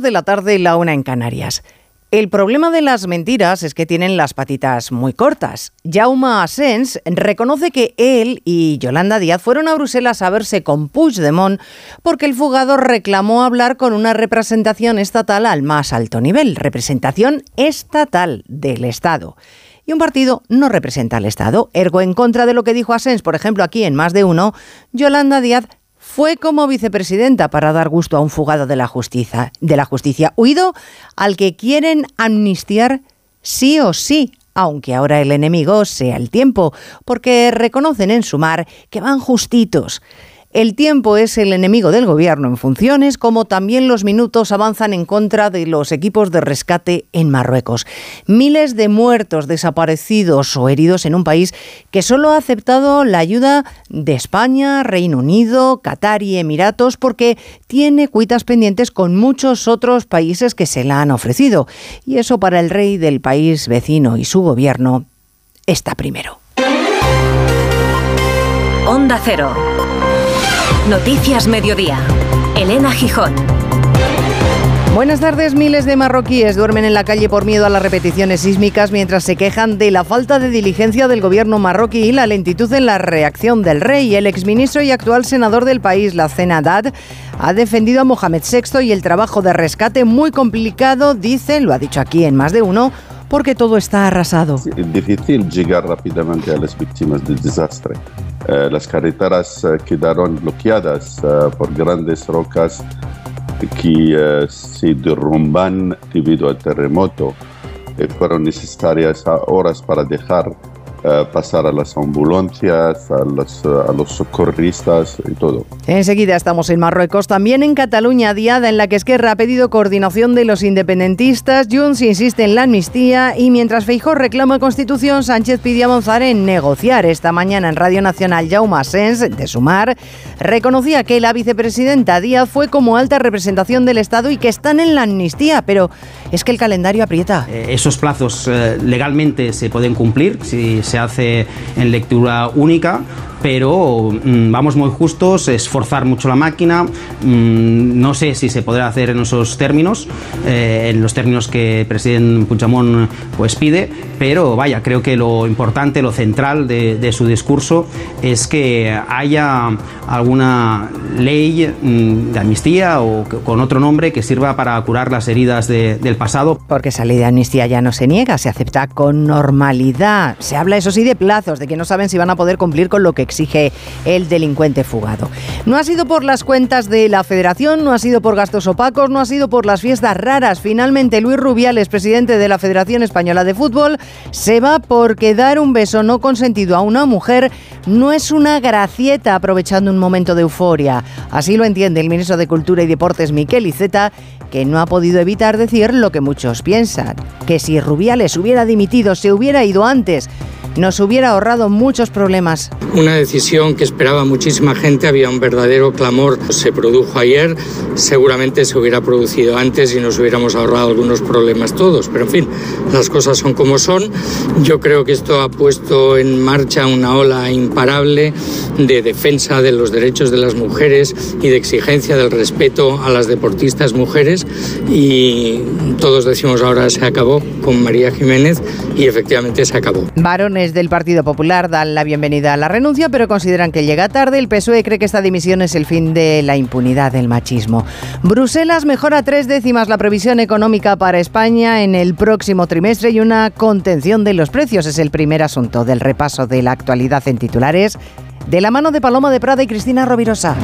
de la tarde, la una en Canarias. El problema de las mentiras es que tienen las patitas muy cortas. Jaume Asens reconoce que él y Yolanda Díaz fueron a Bruselas a verse con Puigdemont porque el fugado reclamó hablar con una representación estatal al más alto nivel, representación estatal del Estado. Y un partido no representa al Estado. Ergo, en contra de lo que dijo Asens, por ejemplo, aquí en más de uno, Yolanda Díaz fue como vicepresidenta para dar gusto a un fugado de la justicia, de la justicia huido al que quieren amnistiar sí o sí, aunque ahora el enemigo sea el tiempo, porque reconocen en su mar que van justitos. El tiempo es el enemigo del gobierno en funciones, como también los minutos avanzan en contra de los equipos de rescate en Marruecos. Miles de muertos, desaparecidos o heridos en un país que solo ha aceptado la ayuda de España, Reino Unido, Qatar y Emiratos porque tiene cuitas pendientes con muchos otros países que se la han ofrecido. Y eso para el rey del país vecino y su gobierno está primero. Onda Cero. Noticias Mediodía. Elena Gijón. Buenas tardes. Miles de marroquíes duermen en la calle por miedo a las repeticiones sísmicas mientras se quejan de la falta de diligencia del gobierno marroquí y la lentitud en la reacción del rey. El exministro y actual senador del país, la Cenadad, ha defendido a Mohamed VI y el trabajo de rescate muy complicado, dice, lo ha dicho aquí en más de uno, porque todo está arrasado. Es difícil llegar rápidamente a las víctimas del desastre. Eh, las carreteras eh, quedaron bloqueadas eh, por grandes rocas que se derrumban debido al terremoto. fueron necesarias horas para dejar eh, pasar a las ambulancias, a los, a los socorristas y todo. Enseguida estamos en Marruecos, también en Cataluña, diada en la que Esquerra ha pedido coordinación de los independentistas, Junts insiste en la amnistía y mientras Feijó reclama Constitución, Sánchez pidió avanzar en negociar. Esta mañana en Radio Nacional, Jaume Sens, de Sumar, reconocía que la vicepresidenta Díaz fue como alta representación del Estado y que están en la amnistía, pero es que el calendario aprieta. Eh, esos plazos eh, legalmente se pueden cumplir si se hace en lectura única pero mm, vamos muy justos, esforzar mucho la máquina, mm, no sé si se podrá hacer en esos términos, eh, en los términos que el presidente Puigdemont pues pide, pero vaya, creo que lo importante, lo central de, su discurso es que haya alguna ley mm, de amnistía o con otro nombre que sirva para curar las heridas del pasado. Porque esa ley de amnistía ya no se niega, se acepta con normalidad. Se habla, eso sí, de plazos, de que no saben si van a poder cumplir con lo que exige el delincuente fugado. No ha sido por las cuentas de la Federación, no ha sido por gastos opacos, no ha sido por las fiestas raras. Finalmente, Luis Rubiales, presidente de la Federación Española de Fútbol, se va porque dar un beso no consentido a una mujer no es una gracieta aprovechando un momento de euforia. Así lo entiende el ministro de Cultura y Deportes, Miquel Iceta, que no ha podido evitar decir lo que muchos piensan, que si Rubiales hubiera dimitido, se hubiera ido antes nos hubiera ahorrado muchos problemas. Una decisión que esperaba muchísima gente, había un verdadero clamor. Se produjo ayer, seguramente se hubiera producido antes y nos hubiéramos ahorrado algunos problemas todos, pero en fin, las cosas son como son. Yo creo que esto ha puesto en marcha una ola imparable de defensa de los derechos de las mujeres y de exigencia del respeto a las deportistas mujeres y todos decimos ahora se acabó con María Jiménez y efectivamente se acabó. Varones del Partido Popular dan la bienvenida a la renuncia, pero consideran que llega tarde. El PSOE cree que esta dimisión es el fin de la impunidad del machismo. Bruselas mejora tres décimas la previsión económica para España en el próximo trimestre y una contención de los precios es el primer asunto del repaso de la actualidad en titulares de la mano de Paloma de Prada y Cristina Rovirosa.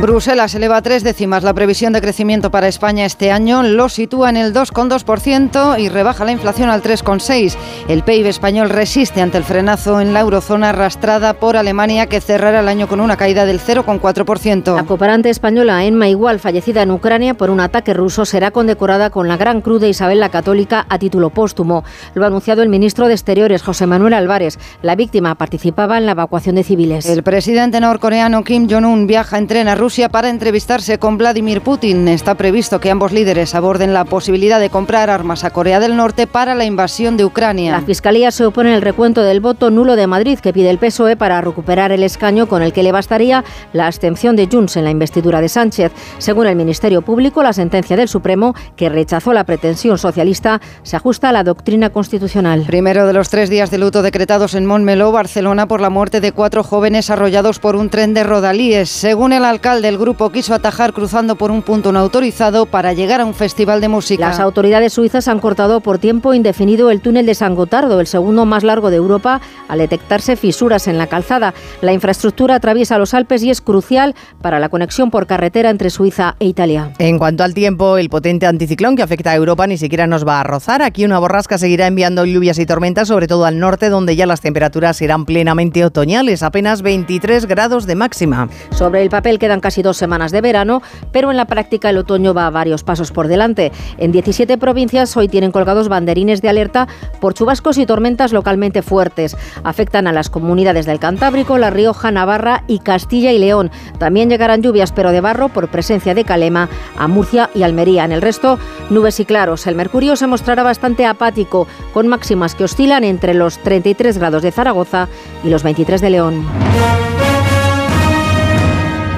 Bruselas eleva tres décimas la previsión de crecimiento para España este año, lo sitúa en el 2,2% y rebaja la inflación al 3,6%. El PIB español resiste ante el frenazo en la eurozona arrastrada por Alemania, que cerrará el año con una caída del 0,4%. La cooperante española Enma Igual, fallecida en Ucrania por un ataque ruso, será condecorada con la Gran Cruz de Isabel la Católica a título póstumo. Lo ha anunciado el ministro de Exteriores, José Manuel Álvarez. La víctima participaba en la evacuación de civiles. El presidente norcoreano Kim Jong-un viaja en tren a Rusia para entrevistarse con Vladimir Putin. Está previsto que ambos líderes aborden la posibilidad de comprar armas a Corea del Norte para la invasión de Ucrania. La Fiscalía se opone al recuento del voto nulo de Madrid que pide el PSOE para recuperar el escaño con el que le bastaría la abstención de Junts en la investidura de Sánchez. Según el Ministerio Público, la sentencia del Supremo, que rechazó la pretensión socialista, se ajusta a la doctrina constitucional. Primero de los tres días de luto decretados en Montmeló, Barcelona, por la muerte de cuatro jóvenes arrollados por un tren de rodalíes. Según el alcalde, el grupo quiso atajar cruzando por un punto no autorizado para llegar a un festival de música. Las autoridades suizas han cortado por tiempo indefinido el túnel de San Gotardo, el segundo más largo de Europa, al detectarse fisuras en la calzada. La infraestructura atraviesa los Alpes y es crucial para la conexión por carretera entre Suiza e Italia. En cuanto al tiempo, el potente anticiclón que afecta a Europa ni siquiera nos va a rozar. Aquí una borrasca seguirá enviando lluvias y tormentas, sobre todo al norte, donde ya las temperaturas serán plenamente otoñales, apenas 23 grados de máxima. Sobre el papel quedan casi dos semanas de verano, pero en la práctica el otoño va a varios pasos por delante. En 17 provincias hoy tienen colgados banderines de alerta por chubascos y tormentas localmente fuertes. Afectan a las comunidades del Cantábrico, La Rioja, Navarra y Castilla y León. También llegarán lluvias, pero de barro por presencia de calema a Murcia y Almería. En el resto, nubes y claros. El mercurio se mostrará bastante apático, con máximas que oscilan entre los 33 grados de Zaragoza y los 23 de León.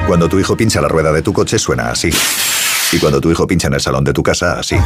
Cuando tu hijo pincha la rueda de tu coche suena así. Y cuando tu hijo pincha en el salón de tu casa, así.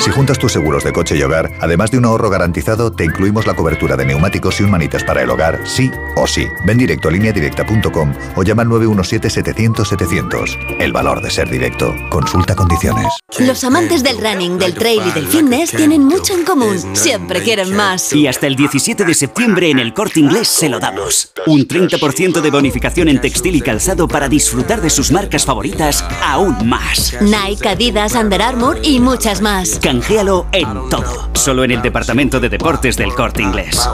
Si juntas tus seguros de coche y hogar, además de un ahorro garantizado, te incluimos la cobertura de neumáticos y un manitas para el hogar, sí o sí. Ven directo a lineadirecta.com o llama al 917-700-700. El valor de ser directo. Consulta condiciones. Los amantes del running, del trail y del fitness tienen mucho en común. Siempre quieren más. Y hasta el 17 de septiembre en el corte inglés se lo damos. Un 30% de bonificación en textil y calzado para disfrutar de sus marcas favoritas aún más. Nike, Adidas, Under Armour y muchas más. Canjealo en todo. Solo en el departamento de deportes del corte inglés.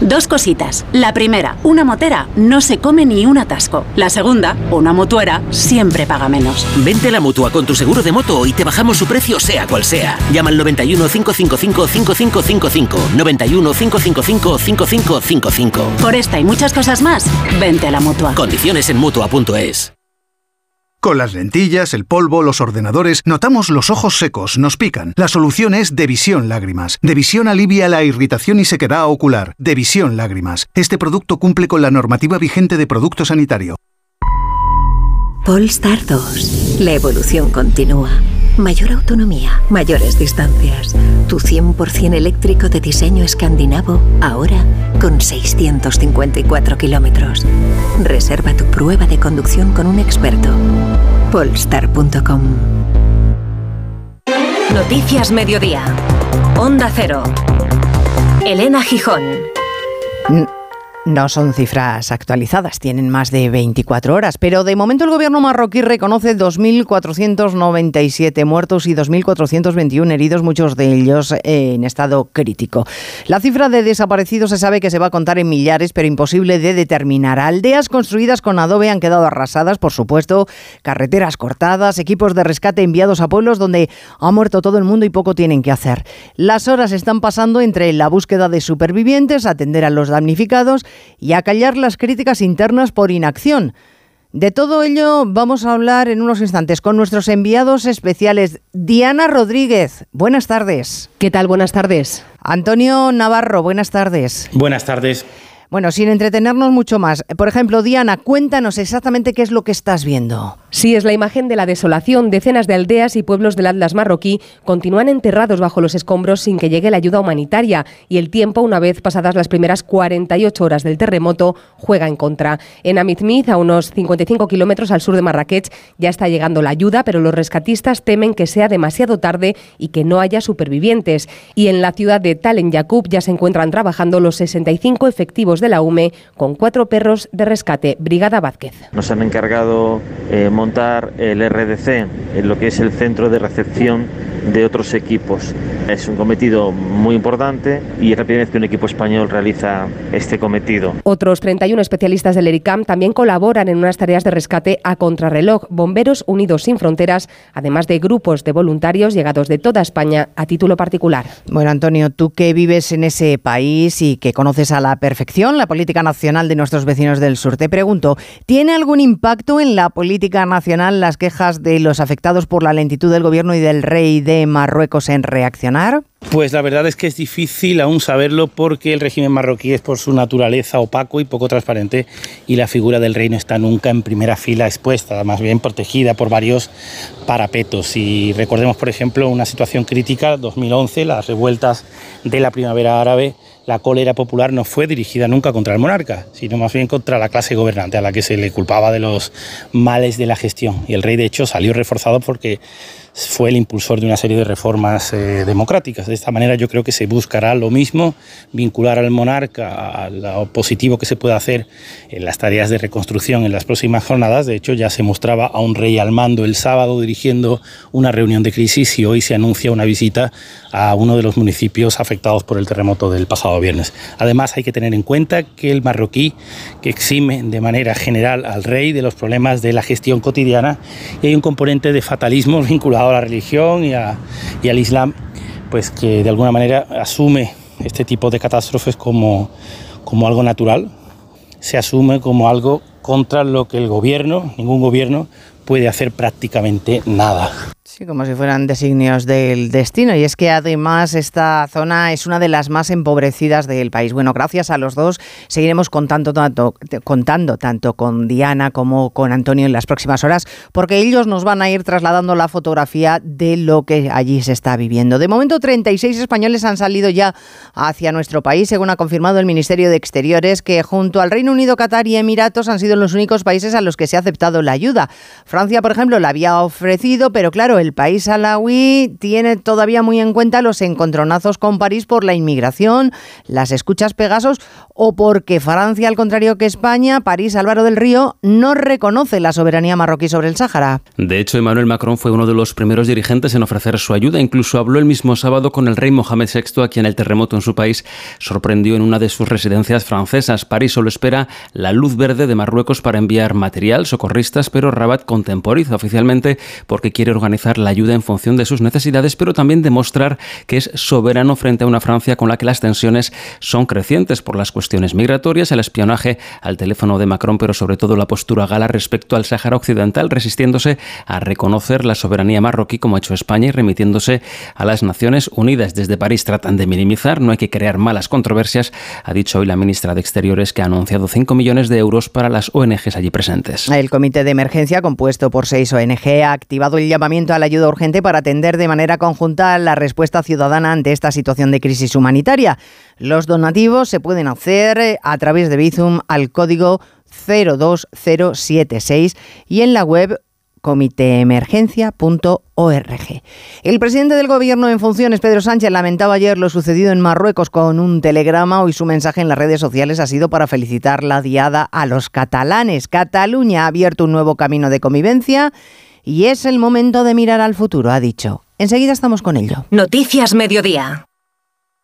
Dos cositas. La primera, una motera no se come ni un atasco. La segunda, una mutuera siempre paga menos. Vente a la mutua con tu seguro de moto y te bajamos su precio sea cual sea. Llama al 91 555 5555. 91 555 5555. Por esta y muchas cosas más, vente a la mutua. Condiciones en mutua.es. Con las lentillas, el polvo, los ordenadores, notamos los ojos secos, nos pican. La solución es Devisión Lágrimas. Devisión alivia la irritación y sequedad ocular. Devisión Lágrimas. Este producto cumple con la normativa vigente de producto sanitario. Polestar 2. La evolución continúa. Mayor autonomía, mayores distancias. Tu 100% eléctrico de diseño escandinavo, ahora con 654 kilómetros. Reserva tu prueba de conducción con un experto. Polestar.com Noticias Mediodía. Onda Cero. Elena Gijón. No son cifras actualizadas, tienen más de 24 horas, pero de momento el gobierno marroquí reconoce 2.497 muertos y 2.421 heridos, muchos de ellos en estado crítico. La cifra de desaparecidos se sabe que se va a contar en millares, pero imposible de determinar. Aldeas construidas con adobe han quedado arrasadas, por supuesto, carreteras cortadas, equipos de rescate enviados a pueblos donde ha muerto todo el mundo y poco tienen que hacer. Las horas están pasando entre la búsqueda de supervivientes, atender a los damnificados, y acallar las críticas internas por inacción. De todo ello vamos a hablar en unos instantes con nuestros enviados especiales. Diana Rodríguez, buenas tardes. ¿Qué tal? Buenas tardes. Antonio Navarro, buenas tardes. Buenas tardes. Bueno, sin entretenernos mucho más. Por ejemplo, Diana, cuéntanos exactamente qué es lo que estás viendo. Sí, es la imagen de la desolación. Decenas de aldeas y pueblos del Atlas marroquí continúan enterrados bajo los escombros sin que llegue la ayuda humanitaria y el tiempo, una vez pasadas las primeras 48 horas del terremoto, juega en contra. En Amizmiz, a unos 55 kilómetros al sur de Marrakech, ya está llegando la ayuda, pero los rescatistas temen que sea demasiado tarde y que no haya supervivientes. Y en la ciudad de Talen Yakub ya se encuentran trabajando los 65 efectivos de la UME con cuatro perros de rescate. Brigada Vázquez. Nos han encargado eh, montar el RDC, en lo que es el centro de recepción de otros equipos. Es un cometido muy importante y es la primera vez que un equipo español realiza este cometido. Otros 31 especialistas del ERICAM también colaboran en unas tareas de rescate a contrarreloj. Bomberos Unidos Sin Fronteras, además de grupos de voluntarios llegados de toda España a título particular. Bueno, Antonio, tú que vives en ese país y que conoces a la perfección la política nacional de nuestros vecinos del sur, te pregunto, ¿tiene algún impacto en la política nacional las quejas de los afectados por la lentitud del gobierno y del rey de Marruecos en reaccionar? Pues la verdad es que es difícil aún saberlo porque el régimen marroquí es por su naturaleza opaco y poco transparente y la figura del rey no está nunca en primera fila expuesta, más bien protegida por varios parapetos. Y recordemos, por ejemplo, una situación crítica, 2011, las revueltas de la primavera árabe la cólera popular no fue dirigida nunca contra el monarca, sino más bien contra la clase gobernante a la que se le culpaba de los males de la gestión. Y el rey, de hecho, salió reforzado porque fue el impulsor de una serie de reformas eh, democráticas. De esta manera yo creo que se buscará lo mismo, vincular al monarca a lo positivo que se puede hacer en las tareas de reconstrucción en las próximas jornadas. De hecho, ya se mostraba a un rey al mando el sábado dirigiendo una reunión de crisis y hoy se anuncia una visita a uno de los municipios afectados por el terremoto del pasado viernes. Además, hay que tener en cuenta que el marroquí, que exime de manera general al rey de los problemas de la gestión cotidiana, y hay un componente de fatalismo vinculado a la religión y, al Islam, pues que de alguna manera asume este tipo de catástrofes como algo natural, se asume como algo contra lo que el gobierno, ningún gobierno, puede hacer prácticamente nada. Sí, como si fueran designios del destino. Y es que además esta zona es una de las más empobrecidas del país. Bueno, gracias a los dos seguiremos contando tanto, contando tanto con Diana como con Antonio en las próximas horas, porque ellos nos van a ir trasladando la fotografía de lo que allí se está viviendo. De momento, 36 españoles han salido ya hacia nuestro país, según ha confirmado el Ministerio de Exteriores, que junto al Reino Unido, Qatar y Emiratos han sido los únicos países a los que se ha aceptado la ayuda. Francia, por ejemplo, la había ofrecido, pero claro, el el país alawi tiene todavía muy en cuenta los encontronazos con París por la inmigración, las escuchas Pegasos o porque Francia, al contrario que España, París, Álvaro del Río, no reconoce la soberanía marroquí sobre el Sáhara. De hecho, Emmanuel Macron fue uno de los primeros dirigentes en ofrecer su ayuda. Incluso habló el mismo sábado con el rey Mohamed VI, a quien el terremoto en su país sorprendió en una de sus residencias francesas. París solo espera la luz verde de Marruecos para enviar material, socorristas, pero Rabat contemporiza oficialmente porque quiere organizar la ayuda en función de sus necesidades, pero también demostrar que es soberano frente a una Francia con la que las tensiones son crecientes por las cuestiones migratorias, el espionaje al teléfono de Macron, pero sobre todo la postura gala respecto al Sáhara Occidental, resistiéndose a reconocer la soberanía marroquí como ha hecho España y remitiéndose a las Naciones Unidas. Desde París tratan de minimizar, no hay que crear malas controversias, ha dicho hoy la ministra de Exteriores que ha anunciado 5 millones de euros para las ONGs allí presentes. El comité de emergencia, compuesto por seis ONG, ha activado el llamamiento a la ayuda urgente para atender de manera conjunta la respuesta ciudadana ante esta situación de crisis humanitaria. Los donativos se pueden hacer eh, a través de Bizum al código 02076 y en la web comiteemergencia.org. El presidente del gobierno en funciones, Pedro Sánchez, lamentaba ayer lo sucedido en Marruecos con un telegrama. Hoy su mensaje en las redes sociales ha sido para felicitar la diada a los catalanes. Cataluña ha abierto un nuevo camino de convivencia y es el momento de mirar al futuro, ha dicho. Enseguida estamos con ello. Noticias Mediodía.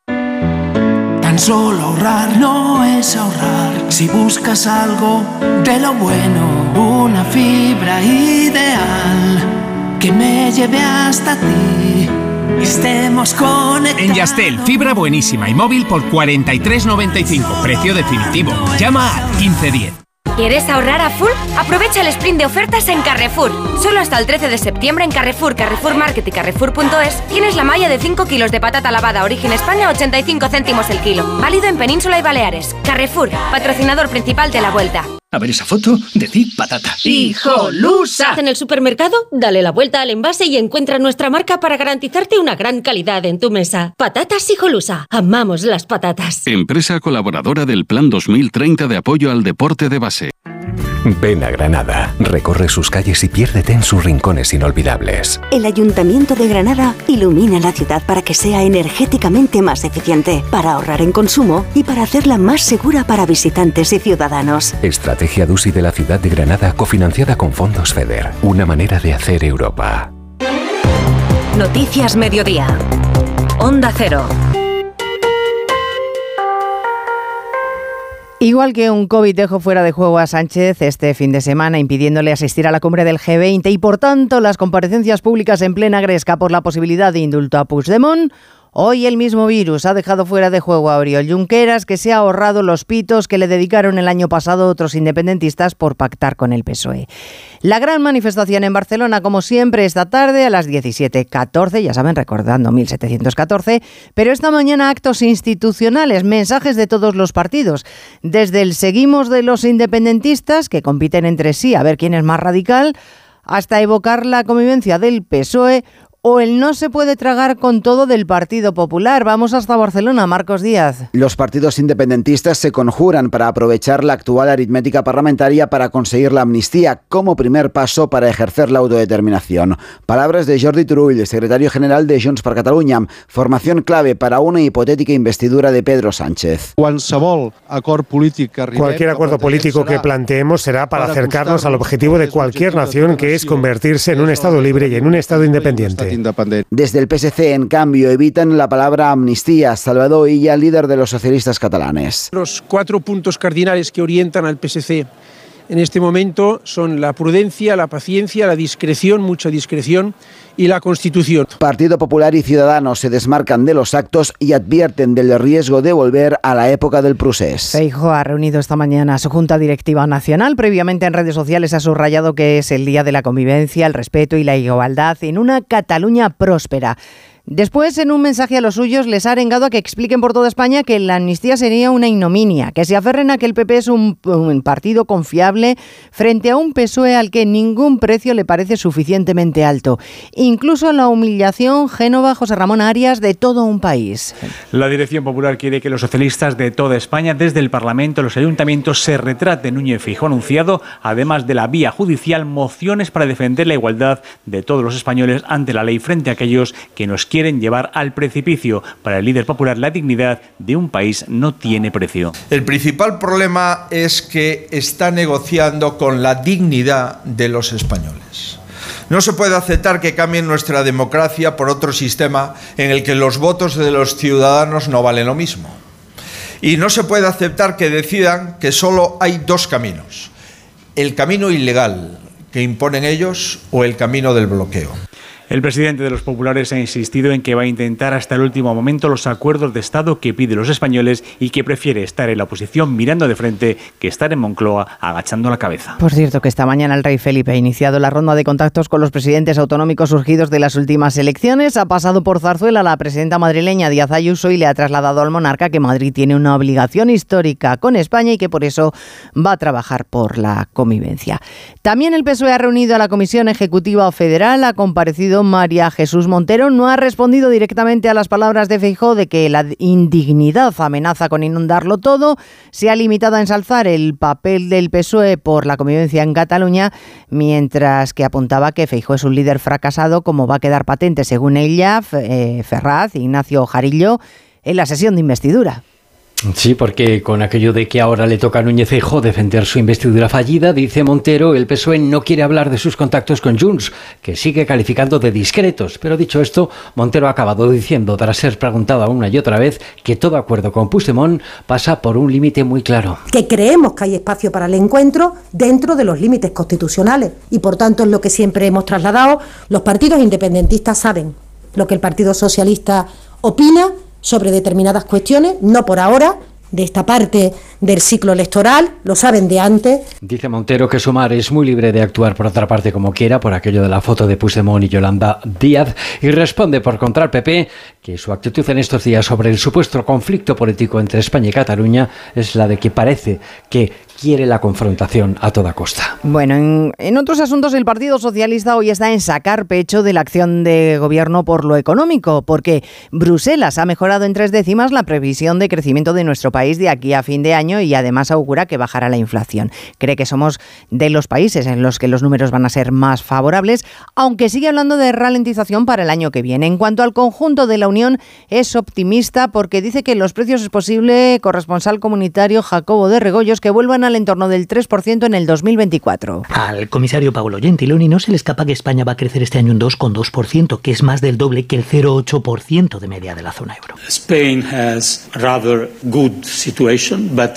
Tan solo ahorrar no es ahorrar. Si buscas algo de lo bueno, una fibra ideal que me lleve hasta ti. Estemos conectados. En Yastel, fibra buenísima y móvil por 43.95. Precio definitivo. Llama al 1510. ¿Quieres ahorrar a full? Aprovecha el sprint de ofertas en Carrefour. Solo hasta el 13 de septiembre en Carrefour, Carrefour Market y Carrefour.es tienes la malla de 5 kilos de patata lavada origen España 85 céntimos el kilo. Válido en Península y Baleares. Carrefour, patrocinador principal de la vuelta. A ver esa foto, decir patata. ¡Hijolusa! En el supermercado, dale la vuelta al envase y encuentra nuestra marca para garantizarte una gran calidad en tu mesa. Patatas Hijolusa. Amamos las patatas. Empresa colaboradora del Plan 2030 de apoyo al deporte de base. Ven a Granada, recorre sus calles y piérdete en sus rincones inolvidables. El Ayuntamiento de Granada ilumina la ciudad para que sea energéticamente más eficiente, para ahorrar en consumo y para hacerla más segura para visitantes y ciudadanos. Estrategia DUSI de la ciudad de Granada cofinanciada con fondos FEDER. Una manera de hacer Europa. Noticias Mediodía. Onda Cero. Igual que un COVID dejó fuera de juego a Sánchez este fin de semana, impidiéndole asistir a la cumbre del G20 y por tanto las comparecencias públicas en plena gresca por la posibilidad de indulto a Puigdemont, Hoy el mismo virus ha dejado fuera de juego a Oriol Junqueras, que se ha ahorrado los pitos que le dedicaron el año pasado otros independentistas por pactar con el PSOE. La gran manifestación en Barcelona, como siempre, esta tarde a las 17.14, ya saben, recordando 1714, pero esta mañana actos institucionales, mensajes de todos los partidos, desde el seguimos de los independentistas, que compiten entre sí a ver quién es más radical, hasta evocar la convivencia del PSOE o el no se puede tragar con todo del Partido Popular. Vamos hasta Barcelona, Marcos Díaz. Los partidos independentistas se conjuran para aprovechar la actual aritmética parlamentaria para conseguir la amnistía como primer paso para ejercer la autodeterminación. Palabras de Jordi Turull, secretario general de Junts per Catalunya. Formación clave para una hipotética investidura de Pedro Sánchez. Cualquier acuerdo político que planteemos será para acercarnos al objetivo de cualquier nación, que es convertirse en un Estado libre y en un Estado independiente. Desde el PSC, en cambio, evitan la palabra amnistía. Salvador Illa, líder de los socialistas catalanes. Los cuatro puntos cardinales que orientan al PSC en este momento son la prudencia, la paciencia, la discreción, mucha discreción y la Constitución. Partido Popular y Ciudadanos se desmarcan de los actos y advierten del riesgo de volver a la época del procés. Feijo ha reunido esta mañana a su Junta Directiva Nacional. Previamente en redes sociales ha subrayado que es el día de la convivencia, el respeto y la igualdad en una Cataluña próspera. Después, en un mensaje a los suyos, les ha arengado a que expliquen por toda España que la amnistía sería una ignominia, que se aferren a que el PP es un, partido confiable frente a un PSOE al que ningún precio le parece suficientemente alto. Incluso la humillación, Génova, José Ramón Arias, de todo un país. La Dirección Popular quiere que los socialistas de toda España, desde el Parlamento, los ayuntamientos, se retraten. Núñez Fijo anunciado, además de la vía judicial, mociones para defender la igualdad de todos los españoles ante la ley frente a aquellos que nos quieren llevar al precipicio. Para el líder popular, la dignidad de un país no tiene precio. El principal problema es que está negociando con la dignidad de los españoles. No se puede aceptar que cambien nuestra democracia por otro sistema en el que los votos de los ciudadanos no valen lo mismo. Y no se puede aceptar que decidan que solo hay dos caminos. El camino ilegal que imponen ellos o el camino del bloqueo. El presidente de los populares ha insistido en que va a intentar hasta el último momento los acuerdos de Estado que piden los españoles y que prefiere estar en la oposición mirando de frente que estar en Moncloa agachando la cabeza. Por cierto, que esta mañana el rey Felipe ha iniciado la ronda de contactos con los presidentes autonómicos surgidos de las últimas elecciones. Ha pasado por Zarzuela la presidenta madrileña Díaz Ayuso y le ha trasladado al monarca que Madrid tiene una obligación histórica con España y que por eso va a trabajar por la convivencia. También el PSOE ha reunido a la Comisión Ejecutiva Federal, ha comparecido María Jesús Montero no ha respondido directamente a las palabras de Feijó de que la indignidad amenaza con inundarlo todo. Se ha limitado a ensalzar el papel del PSOE por la convivencia en Cataluña, mientras que apuntaba que Feijó es un líder fracasado, como va a quedar patente según ella, eh, Ferraz, Ignacio Jarillo, en la sesión de investidura. Sí, porque con aquello de que ahora le toca a Núñez Feijóo defender su investidura fallida, dice Montero, el PSOE no quiere hablar de sus contactos con Junts, que sigue calificando de discretos. Pero dicho esto, Montero ha acabado diciendo, tras ser preguntado una y otra vez, que todo acuerdo con Puigdemont pasa por un límite muy claro. Que creemos que hay espacio para el encuentro dentro de los límites constitucionales y por tanto es lo que siempre hemos trasladado. Los partidos independentistas saben lo que el Partido Socialista opina sobre determinadas cuestiones, no por ahora, de esta parte del ciclo electoral, lo saben de antes. Dice Montero que Sumar es muy libre de actuar por otra parte como quiera, por aquello de la foto de Puigdemont y Yolanda Díaz, y responde por contra al PP que su actitud en estos días sobre el supuesto conflicto político entre España y Cataluña es la de que parece que quiere la confrontación a toda costa. Bueno, en, en, otros asuntos el Partido Socialista hoy está en sacar pecho de la acción de gobierno por lo económico, porque Bruselas ha mejorado en tres décimas la previsión de crecimiento de nuestro país de aquí a fin de año año y además augura que bajará la inflación. Cree que somos de los países en los que los números van a ser más favorables, aunque sigue hablando de ralentización para el año que viene. En cuanto al conjunto de la Unión, es optimista porque dice que los precios es posible, corresponsal comunitario Jacobo de Regoyos, que vuelvan al entorno del 3% en el 2024. Al comisario Paolo Gentiloni no se le escapa que España va a crecer este año un 2,2%, que es más del doble que el 0,8% de media de la zona euro. Spain has rather good situation, countries.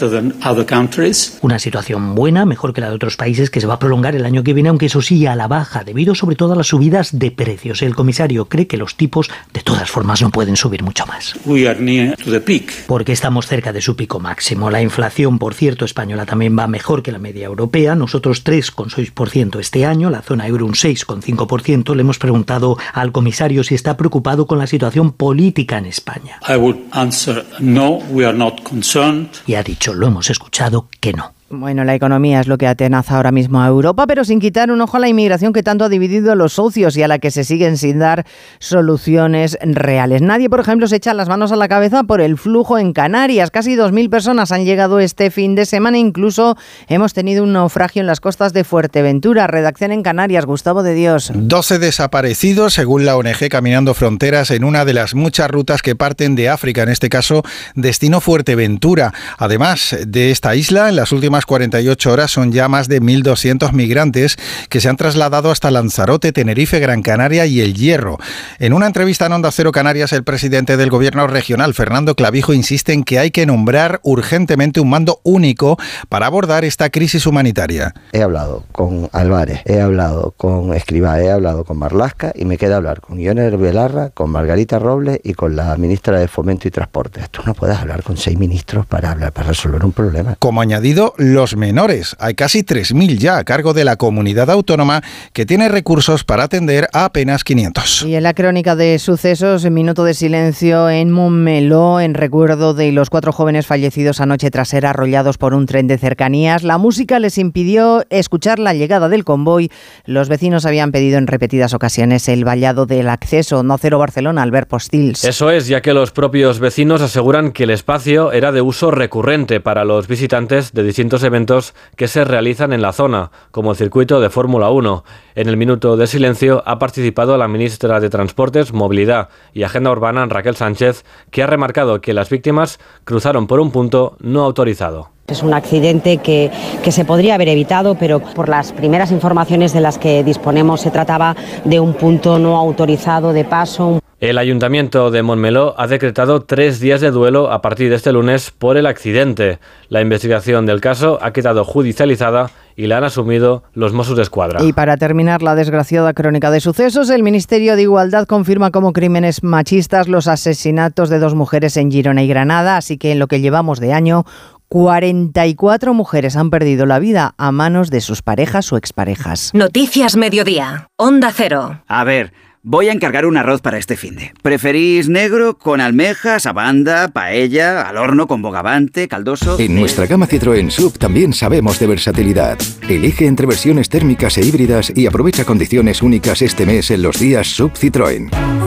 Una situación buena, mejor que la de otros países, que se va a prolongar el año que viene, aunque eso sí a la baja, debido sobre todo a las subidas de precios. El comisario cree que los tipos, de todas formas, no pueden subir mucho más. We are near to the peak. Porque estamos cerca de su pico máximo. La inflación, por cierto, española también va mejor que la media europea. Nosotros 3,6% este año, la zona euro un 6,5%. Le hemos preguntado al comisario si está preocupado con la situación política en España. I would answer no, we are not concerned. Y ha dicho, lo hemos escuchado, que no. Bueno, la economía es lo que atenaza ahora mismo a Europa, pero sin quitar un ojo a la inmigración que tanto ha dividido a los socios y a la que se siguen sin dar soluciones reales. Nadie, por ejemplo, se echa las manos a la cabeza por el flujo en Canarias. Casi 2.000 personas han llegado este fin de semana. Incluso hemos tenido un naufragio en las costas de Fuerteventura. Redacción en Canarias, Gustavo de Dios. 12 desaparecidos, según la ONG Caminando Fronteras, en una de las muchas rutas que parten de África, en este caso, destino Fuerteventura. Además de esta isla, en las últimas 48 horas son ya más de 1.200 migrantes que se han trasladado hasta Lanzarote, Tenerife, Gran Canaria y El Hierro. En una entrevista en Onda Cero Canarias, el presidente del gobierno regional, Fernando Clavijo, insiste en que hay que nombrar urgentemente un mando único para abordar esta crisis humanitaria. He hablado con Álvarez, he hablado con Escribá, he hablado con Marlasca y me queda hablar con Ioner Belarra, con Margarita Robles y con la ministra de Fomento y Transporte. Tú no puedes hablar con seis ministros para hablar, para resolver un problema. Como añadido, los menores. Hay casi 3.000 ya a cargo de la comunidad autónoma que tiene recursos para atender a apenas 500. Y en la crónica de sucesos, en minuto de silencio en Montmeló, en recuerdo de los cuatro jóvenes fallecidos anoche tras ser arrollados por un tren de cercanías. La música les impidió escuchar la llegada del convoy. Los vecinos habían pedido en repetidas ocasiones el vallado del acceso. No cero Barcelona, Albert Postils. Eso es, ya que los propios vecinos aseguran que el espacio era de uso recurrente para los visitantes de distintos eventos que se realizan en la zona, como el circuito de Fórmula 1. En el minuto de silencio ha participado la ministra de Transportes, Movilidad y Agenda Urbana, Raquel Sánchez, que ha remarcado que las víctimas cruzaron por un punto no autorizado. Es un accidente que, que, se podría haber evitado, pero por las primeras informaciones de las que disponemos se trataba de un punto no autorizado de paso. El ayuntamiento de Montmeló ha decretado tres días de duelo a partir de este lunes por el accidente. La investigación del caso ha quedado judicializada y la han asumido los Mossos de Escuadra. Y para terminar la desgraciada crónica de sucesos, el Ministerio de Igualdad confirma como crímenes machistas los asesinatos de dos mujeres en Girona y Granada, así que en lo que llevamos de año, 44 mujeres han perdido la vida a manos de sus parejas o exparejas. Noticias Mediodía, Onda Cero. A ver. Voy a encargar un arroz para este finde. ¿Preferís negro con almejas, abanda, paella, al horno con bogavante, caldoso? En nuestra gama Citroën Sub también sabemos de versatilidad. Elige entre versiones térmicas e híbridas y aprovecha condiciones únicas este mes en los días Sub. Citroën.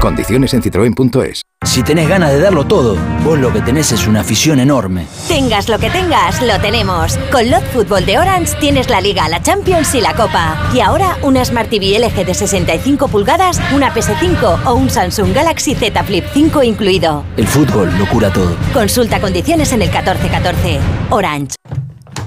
Condiciones en citroen.es. Si tenés ganas de darlo todo, vos lo que tenés es una afición enorme. Tengas lo que tengas, lo tenemos. Con Lot Fútbol de Orange tienes la Liga, la Champions y la Copa. Y ahora una Smart TV LG de 65 pulgadas, una PS5 o un Samsung Galaxy Z Flip 5 incluido. El fútbol lo cura todo. Consulta condiciones en el 1414. Orange.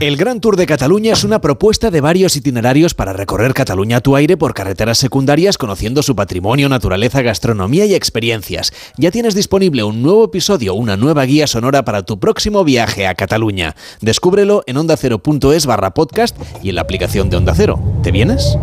El Gran Tour de Cataluña es una propuesta de varios itinerarios para recorrer Cataluña a tu aire por carreteras secundarias conociendo su patrimonio, naturaleza, gastronomía y experiencias. Ya tienes disponible un nuevo episodio, una nueva guía sonora para tu próximo viaje a Cataluña. Descúbrelo en ondacero.es barra podcast y en la aplicación de Onda Cero. ¿Te vienes?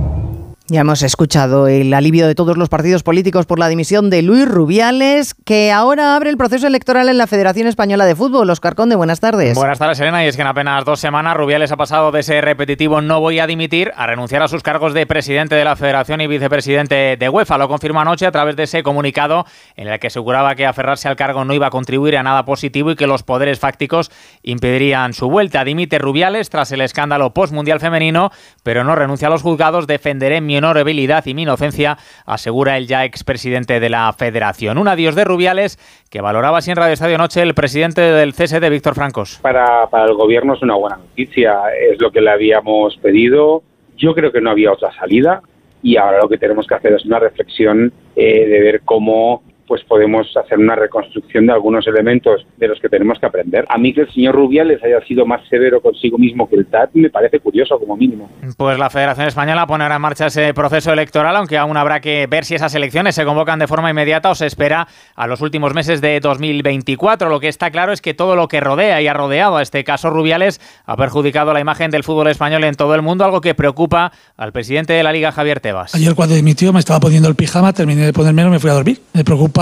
Ya hemos escuchado el alivio de todos los partidos políticos por la dimisión de Luis Rubiales, que ahora abre el proceso electoral en la Federación Española de Fútbol. Oscar Conde, buenas tardes. Buenas tardes, Elena. Y es que en apenas dos semanas Rubiales ha pasado de ese repetitivo no voy a dimitir a renunciar a sus cargos de presidente de la Federación y vicepresidente de UEFA. Lo confirma anoche a través de ese comunicado en el que aseguraba que aferrarse al cargo no iba a contribuir a nada positivo y que los poderes fácticos impedirían su vuelta. Dimite Rubiales tras el escándalo postmundial femenino, pero no renuncia a los juzgados. Defenderé mi honorabilidad y mi inocencia, asegura el ya expresidente de la Federación. Un adiós de Rubiales que valoraba así en Radio Estadio Noche el presidente del CSD, Víctor Francos. Para, el gobierno es una buena noticia, es lo que le habíamos pedido. Yo creo que no había otra salida y ahora lo que tenemos que hacer es una reflexión eh, de ver cómo pues podemos hacer una reconstrucción de algunos elementos de los que tenemos que aprender. A mí que el señor Rubiales haya sido más severo consigo mismo que el TAT me parece curioso como mínimo. Pues la Federación Española ponerá en marcha ese proceso electoral, aunque aún habrá que ver si esas elecciones se convocan de forma inmediata o se espera a los últimos meses de 2024. Lo que está claro es que todo lo que rodea y ha rodeado a este caso Rubiales ha perjudicado la imagen del fútbol español en todo el mundo, algo que preocupa al presidente de la Liga, Javier Tebas. Ayer cuando dimitió me estaba poniendo el pijama, terminé de ponerme y me fui a dormir. Me preocupa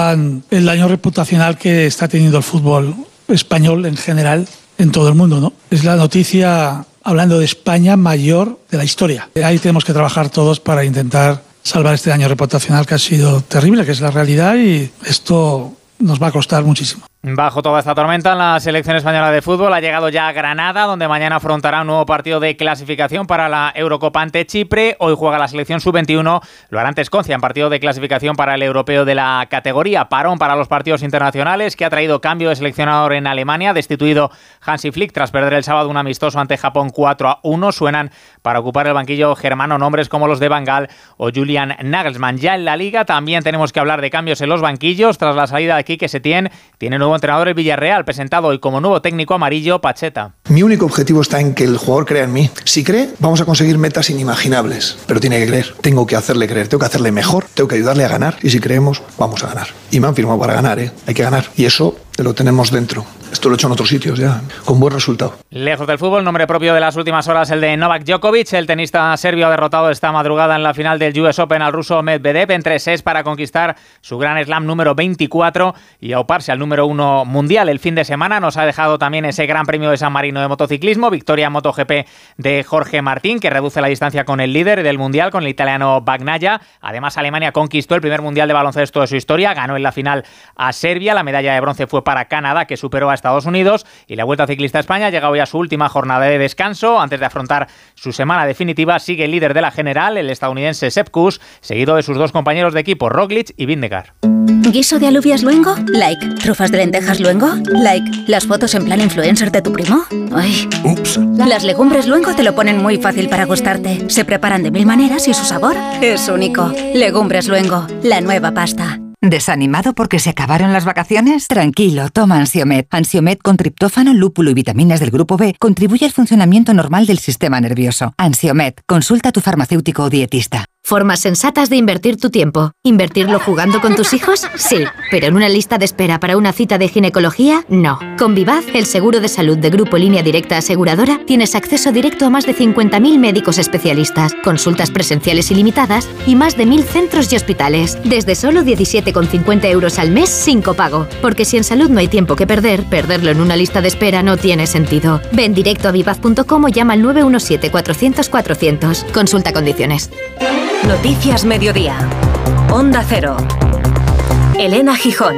el daño reputacional que está teniendo el fútbol español en general en todo el mundo. ¿no? Es la noticia, hablando de España, mayor de la historia. Ahí tenemos que trabajar todos para intentar salvar este daño reputacional que ha sido terrible, que es la realidad y esto nos va a costar muchísimo. Bajo toda esta tormenta, la selección española de fútbol ha llegado ya a Granada, donde mañana afrontará un nuevo partido de clasificación para la Eurocopa ante Chipre. Hoy juega la selección sub-21, lo hará ante Escocia en partido de clasificación para el europeo de la categoría. Parón para los partidos internacionales, que ha traído cambio de seleccionador en Alemania, destituido Hansi Flick tras perder el sábado un amistoso ante Japón 4 a 1. Suenan para ocupar el banquillo germano nombres como los de Bangal o Julian Nagelsmann. Ya en la liga también tenemos que hablar de cambios en los banquillos. Tras la salida de Quique Setién, tiene nuevo entrenador el Villarreal, presentado hoy como nuevo técnico amarillo, Pacheta. Mi único objetivo está en que el jugador crea en mí. Si cree, vamos a conseguir metas inimaginables. Pero tiene que creer. Tengo que hacerle creer, tengo que hacerle mejor, tengo que ayudarle a ganar. Y si creemos, vamos a ganar. Y me han firmado para ganar, ¿eh? Hay que ganar. Y eso lo tenemos dentro. Esto lo he hecho en otros sitios ya, con buen resultado. Lejos del fútbol, nombre propio de las últimas horas, el de Novak Djokovic. El tenista serbio ha derrotado esta madrugada en la final del US Open al ruso Medvedev en tres sets para conquistar su gran slam número 24 y auparse al número uno mundial. El fin de semana nos ha dejado también ese gran premio de San Marino de motociclismo, victoria MotoGP de Jorge Martín, que reduce la distancia con el líder del mundial, con el italiano Bagnaya. Además, Alemania conquistó el primer mundial de baloncesto de su historia, ganó en la final a Serbia. La medalla de bronce fue para Canadá, que superó a Estados Unidos. Y la Vuelta Ciclista a España ha llegado ya a su última jornada de descanso. Antes de afrontar su semana definitiva, sigue el líder de la general, el estadounidense Sepp Kuss, seguido de sus dos compañeros de equipo, Roglic y Vindegar. ¿Guiso de alubias luengo? Like. ¿Trufas de lentejas luengo? Like. ¿Las fotos en plan influencer de tu primo? Ay. Ups. Las legumbres luengo te lo ponen muy fácil para gustarte. Se preparan de mil maneras y su sabor es único. Legumbres luengo, la nueva pasta. ¿Desanimado porque se acabaron las vacaciones? Tranquilo, toma Ansiomet. Ansiomet con triptófano, lúpulo y vitaminas del grupo B contribuye al funcionamiento normal del sistema nervioso. Ansiomet, consulta a tu farmacéutico o dietista. Formas sensatas de invertir tu tiempo. ¿Invertirlo jugando con tus hijos? Sí. Pero en una lista de espera para una cita de ginecología, no. Con Vivaz, el seguro de salud de Grupo Línea Directa Aseguradora, tienes acceso directo a más de 50.000 médicos especialistas, consultas presenciales ilimitadas y más de 1.000 centros y hospitales. Desde solo 17,50 euros al mes sin copago. Porque si en salud no hay tiempo que perder, perderlo en una lista de espera no tiene sentido. Ven directo a vivaz.com o llama al 917-400-400. Consulta condiciones. Noticias Mediodía. Onda Cero. Elena Gijón.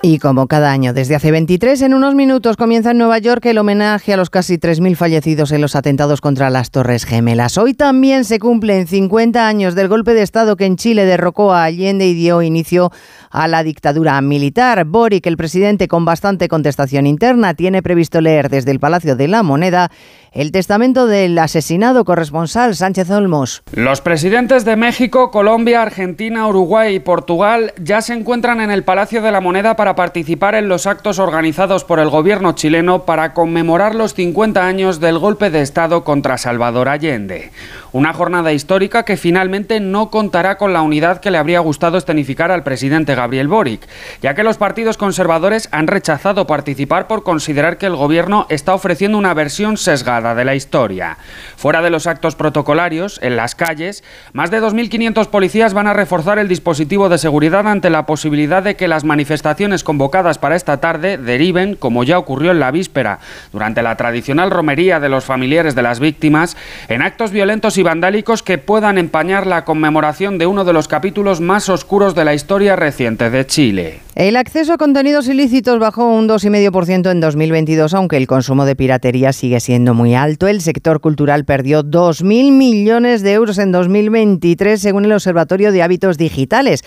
Y como cada año, desde hace 23, en unos minutos comienza en Nueva York el homenaje a los casi 3.000 fallecidos en los atentados contra las Torres Gemelas. Hoy también se cumplen 50 años del golpe de Estado que en Chile derrocó a Allende y dio inicio a la dictadura militar. Boric, el presidente con bastante contestación interna, tiene previsto leer desde el Palacio de la Moneda el testamento del asesinado corresponsal Sánchez Olmos. Los presidentes de México, Colombia, Argentina, Uruguay y Portugal ya se encuentran en el Palacio de la Moneda para participar en los actos organizados por el gobierno chileno para conmemorar los 50 años del golpe de Estado contra Salvador Allende. Una jornada histórica que finalmente no contará con la unidad que le habría gustado escenificar al presidente Gabriel Boric, ya que los partidos conservadores han rechazado participar por considerar que el gobierno está ofreciendo una versión sesgada de la historia. Fuera de los actos protocolarios, en las calles, más de 2.500 policías van a reforzar el dispositivo de seguridad ante la posibilidad de que las manifestaciones convocadas para esta tarde deriven, como ya ocurrió en la víspera, durante la tradicional romería de los familiares de las víctimas, en actos violentos y vandálicos que puedan empañar la conmemoración de uno de los capítulos más oscuros de la historia reciente de Chile. El acceso a contenidos ilícitos bajó un 2,5% en 2022, aunque el consumo de piratería sigue siendo muy alto. El sector cultural perdió 2.000 millones de euros en 2023, según el Observatorio de Hábitos Digitales.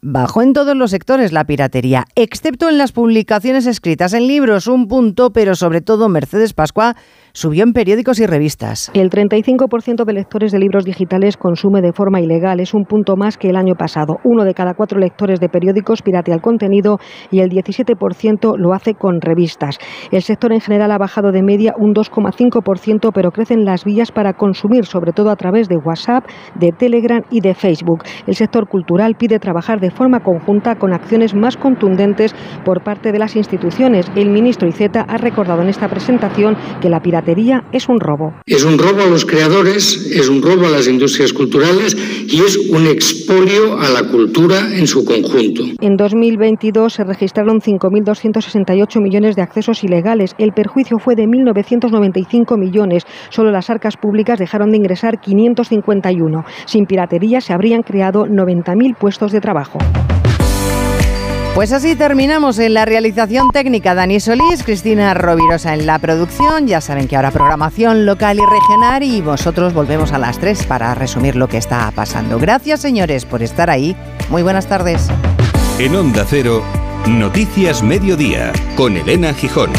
Bajó en todos los sectores la piratería, excepto en las publicaciones escritas en libros, un punto, pero sobre todo Mercedes Pascua subió en periódicos y revistas. El 35% de lectores de libros digitales consume de forma ilegal, es un punto más que el año pasado. Uno de cada cuatro lectores de periódicos piratea el contenido y el 17% lo hace con revistas. El sector en general ha bajado de media un 2,5%, pero crecen las vías para consumir, sobre todo a través de WhatsApp, de Telegram y de Facebook. El sector cultural pide trabajar de forma conjunta con acciones más contundentes por parte de las instituciones. El ministro Iceta ha recordado en esta presentación que la piratería es un robo. Es un robo a los creadores, es un robo a las industrias culturales y es un expolio a la cultura en su conjunto. En 2022 se registraron 5.268 millones de accesos ilegales. El perjuicio fue de 1.995 millones. Solo las arcas públicas dejaron de ingresar 551. Sin piratería se habrían creado 90.000 puestos de trabajo. Pues así terminamos en la realización técnica Dani Solís, Cristina Rovirosa en la producción. Ya saben que ahora programación local y regional y vosotros volvemos a las 3 para resumir lo que está pasando. Gracias señores por estar ahí. Muy buenas tardes. En Onda Cero, Noticias Mediodía con Elena Gijón.